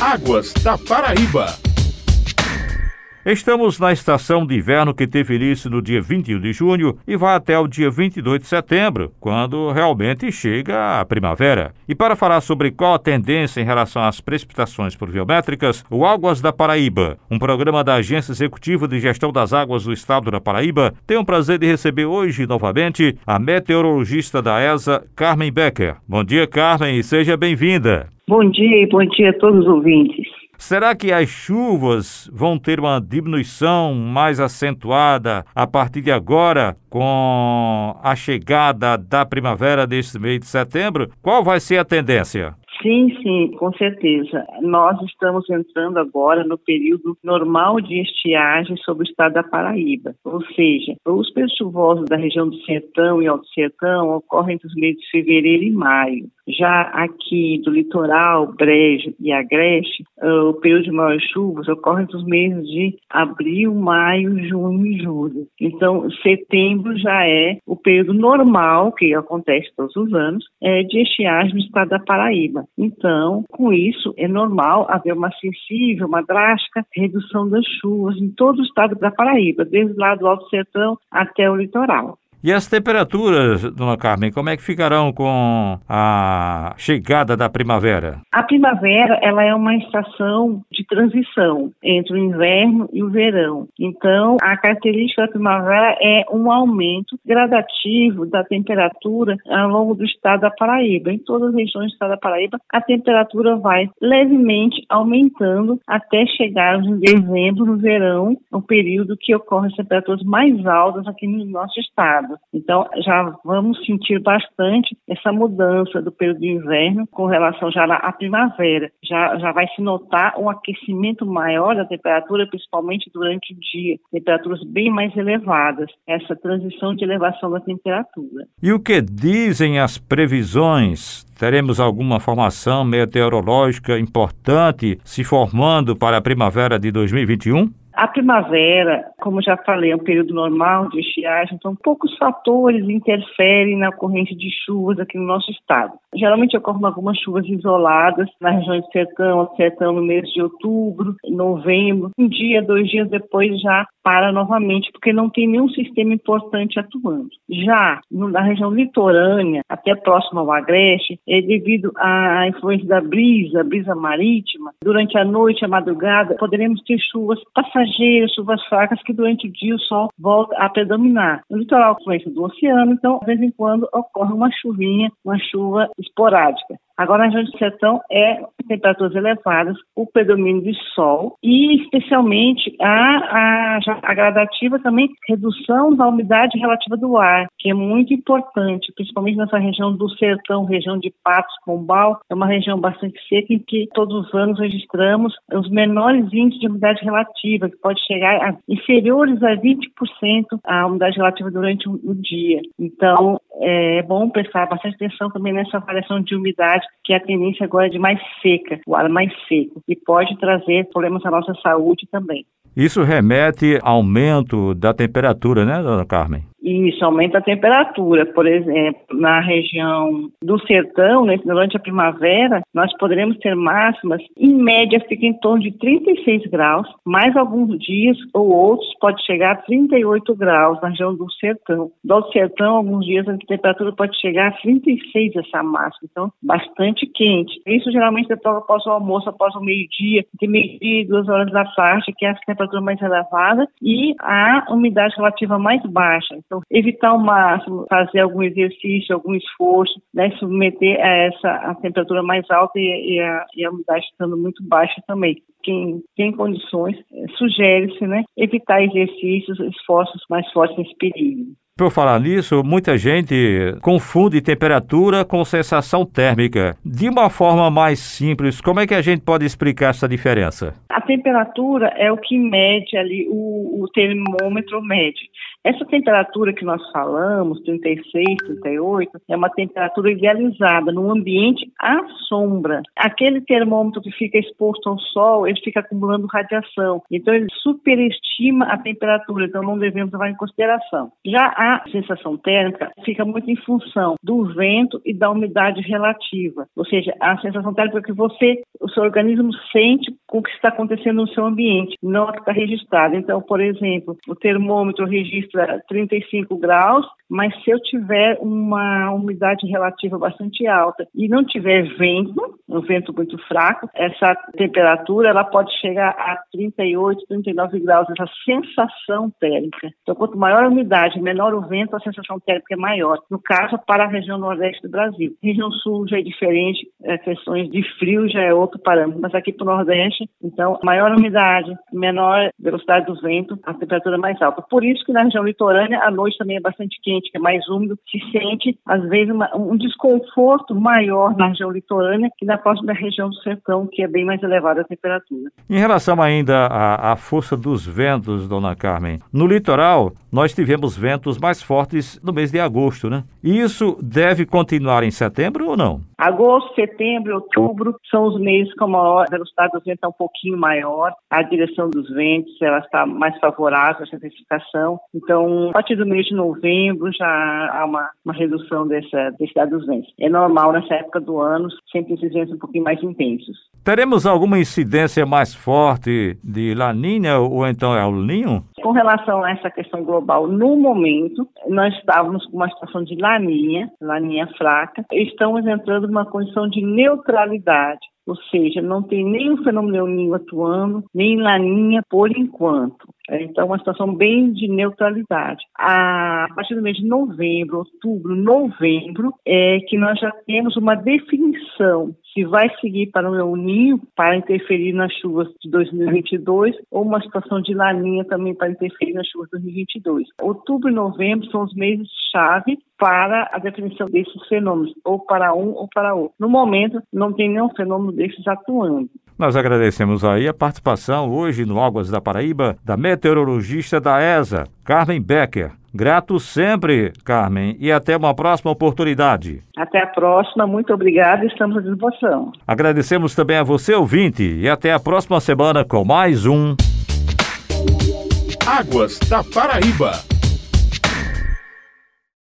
Águas da Paraíba. Estamos na estação de inverno que teve início no dia 21 de junho e vai até o dia 22 de setembro, quando realmente chega a primavera. E para falar sobre qual a tendência em relação às precipitações pluviométricas, o Águas da Paraíba, um programa da Agência Executiva de Gestão das Águas do Estado da Paraíba, tem o prazer de receber hoje novamente a meteorologista da ESA, Carmen Becker. Bom dia, Carmen, e seja bem-vinda. Bom dia e bom dia a todos os ouvintes. Será que as chuvas vão ter uma diminuição mais acentuada a partir de agora, com a chegada da primavera deste mês de setembro? Qual vai ser a tendência? Sim, sim, com certeza. Nós estamos entrando agora no período normal de estiagem sobre o estado da Paraíba. Ou seja, os períodos chuvosos da região do Sertão e Alto Sertão ocorrem entre os meses de fevereiro e maio. Já aqui do litoral, Brejo e Agreste, uh, o período de maiores chuvas ocorre entre os meses de abril, maio, junho e julho. Então, setembro já é o período normal, que acontece todos os anos, é, de estiagem no estado da Paraíba. Então, com isso, é normal haver uma sensível, uma drástica redução das chuvas em todo o estado da Paraíba, desde lá do Alto Sertão até o litoral. E as temperaturas, dona Carmen, como é que ficarão com a chegada da primavera? A primavera, ela é uma estação de transição entre o inverno e o verão. Então, a característica da primavera é um aumento gradativo da temperatura ao longo do estado da Paraíba. Em todas as regiões do estado da Paraíba, a temperatura vai levemente aumentando até chegar em dezembro, no verão, o período que ocorrem as temperaturas mais altas aqui no nosso estado. Então, já vamos sentir bastante essa mudança do período de inverno com relação já à primavera. Já, já vai se notar um aquecimento maior da temperatura, principalmente durante o dia, temperaturas bem mais elevadas, essa transição de elevação da temperatura. E o que dizem as previsões? Teremos alguma formação meteorológica importante se formando para a primavera de 2021? A primavera, como já falei, é um período normal de estiagem, então poucos fatores interferem na ocorrência de chuvas aqui no nosso estado. Geralmente ocorrem algumas chuvas isoladas na região de sertão, sertão no mês de outubro, novembro. Um dia, dois dias depois já para novamente, porque não tem nenhum sistema importante atuando. Já na região litorânea, até próximo ao agreste, é devido à influência da brisa, brisa marítima, durante a noite, a madrugada, poderemos ter chuvas passageiras, chuvas fracas, que durante o dia o sol volta a predominar. No litoral, influência do oceano, então, de vez em quando, ocorre uma chuvinha, uma chuva esporádica. Agora, na região do sertão é temperaturas elevadas, o predomínio de sol e, especialmente, a, a, a gradativa também redução da umidade relativa do ar, que é muito importante, principalmente nessa região do sertão, região de Patos, Pombal, é uma região bastante seca em que todos os anos registramos os menores índices de umidade relativa, que pode chegar a inferiores a 20% a umidade relativa durante o, o dia. Então, é bom prestar bastante atenção também nessa variação de umidade que a tendência agora é de mais seca, o ar mais seco, e pode trazer problemas à nossa saúde também. Isso remete ao aumento da temperatura, né, dona Carmen? Isso aumenta a temperatura. Por exemplo, na região do sertão, né, durante a primavera, nós poderemos ter máximas, em média, fica em torno de 36 graus, mais alguns dias ou outros pode chegar a 38 graus na região do sertão. Do sertão, alguns dias a temperatura pode chegar a 36 essa máxima, então bastante quente. Isso geralmente após o almoço, após o meio-dia, de meio-dia e duas horas da tarde, que é a temperatura mais elevada, e a umidade relativa mais baixa. Então, evitar ao máximo fazer algum exercício, algum esforço, né, submeter a essa a temperatura mais alta e, e, a, e a umidade estando muito baixa também. Quem tem condições, é, sugere-se né, evitar exercícios, esforços mais fortes nesse período. Por falar nisso, muita gente confunde temperatura com sensação térmica. De uma forma mais simples, como é que a gente pode explicar essa diferença? A temperatura é o que mede ali, o, o termômetro mede. Essa temperatura que nós falamos, 36, 38, é uma temperatura idealizada no ambiente à sombra. Aquele termômetro que fica exposto ao sol, ele fica acumulando radiação. Então, ele superestima a temperatura, então não devemos levar em consideração. Já a sensação térmica fica muito em função do vento e da umidade relativa, ou seja, a sensação térmica que você, o seu organismo sente com o que está acontecendo no seu ambiente, não que está registrado. Então, por exemplo, o termômetro registra 35 graus, mas se eu tiver uma umidade relativa bastante alta e não tiver vento, um vento muito fraco, essa temperatura ela pode chegar a 38, 39 graus, essa sensação térmica. Então, quanto maior a umidade, menor o vento, a sensação térmica é maior. No caso, para a região nordeste do Brasil. Região sul já é diferente, é, questões de frio já é outro parâmetro, mas aqui para o nordeste, então, maior umidade, menor velocidade do vento, a temperatura é mais alta. Por isso que na região litorânea, a noite também é bastante quente, que é mais úmido, se sente, às vezes, uma, um desconforto maior na região litorânea que na próxima região do sertão, que é bem mais elevada a temperatura. Em relação ainda à, à força dos ventos, dona Carmen, no litoral nós tivemos ventos mais fortes no mês de agosto, né? E isso deve continuar em setembro ou não? Agosto, setembro, outubro são os meses com a maior velocidade do vento é um pouquinho maior, a direção dos ventos ela está mais favorável à intensificação. Então, a partir do mês de novembro já há uma, uma redução dessa densidade dos ventos. É normal nessa época do ano, sempre esses ventos um pouquinho mais intensos. Teremos alguma incidência mais forte de laninha ou então El Ninho? Com relação a essa questão global, no momento, nós estávamos com uma situação de laninha, laninha fraca, estamos entrando numa condição de neutralidade. Ou seja, não tem o fenômeno Ninho atuando, nem laninha por enquanto. Então, uma situação bem de neutralidade. A partir do mês de novembro, outubro, novembro, é que nós já temos uma definição se vai seguir para o El Ninho para interferir nas chuvas de 2022 ou uma situação de laninha também para interferir nas chuvas de 2022. Outubro e novembro são os meses chave para a definição desses fenômenos, ou para um ou para outro. No momento, não tem nenhum fenômeno desses atuando. Nós agradecemos aí a participação hoje no Águas da Paraíba da meteorologista da ESA, Carmen Becker. Grato sempre, Carmen, e até uma próxima oportunidade. Até a próxima, muito obrigada, estamos à disposição. Agradecemos também a você, ouvinte, e até a próxima semana com mais um Águas da Paraíba.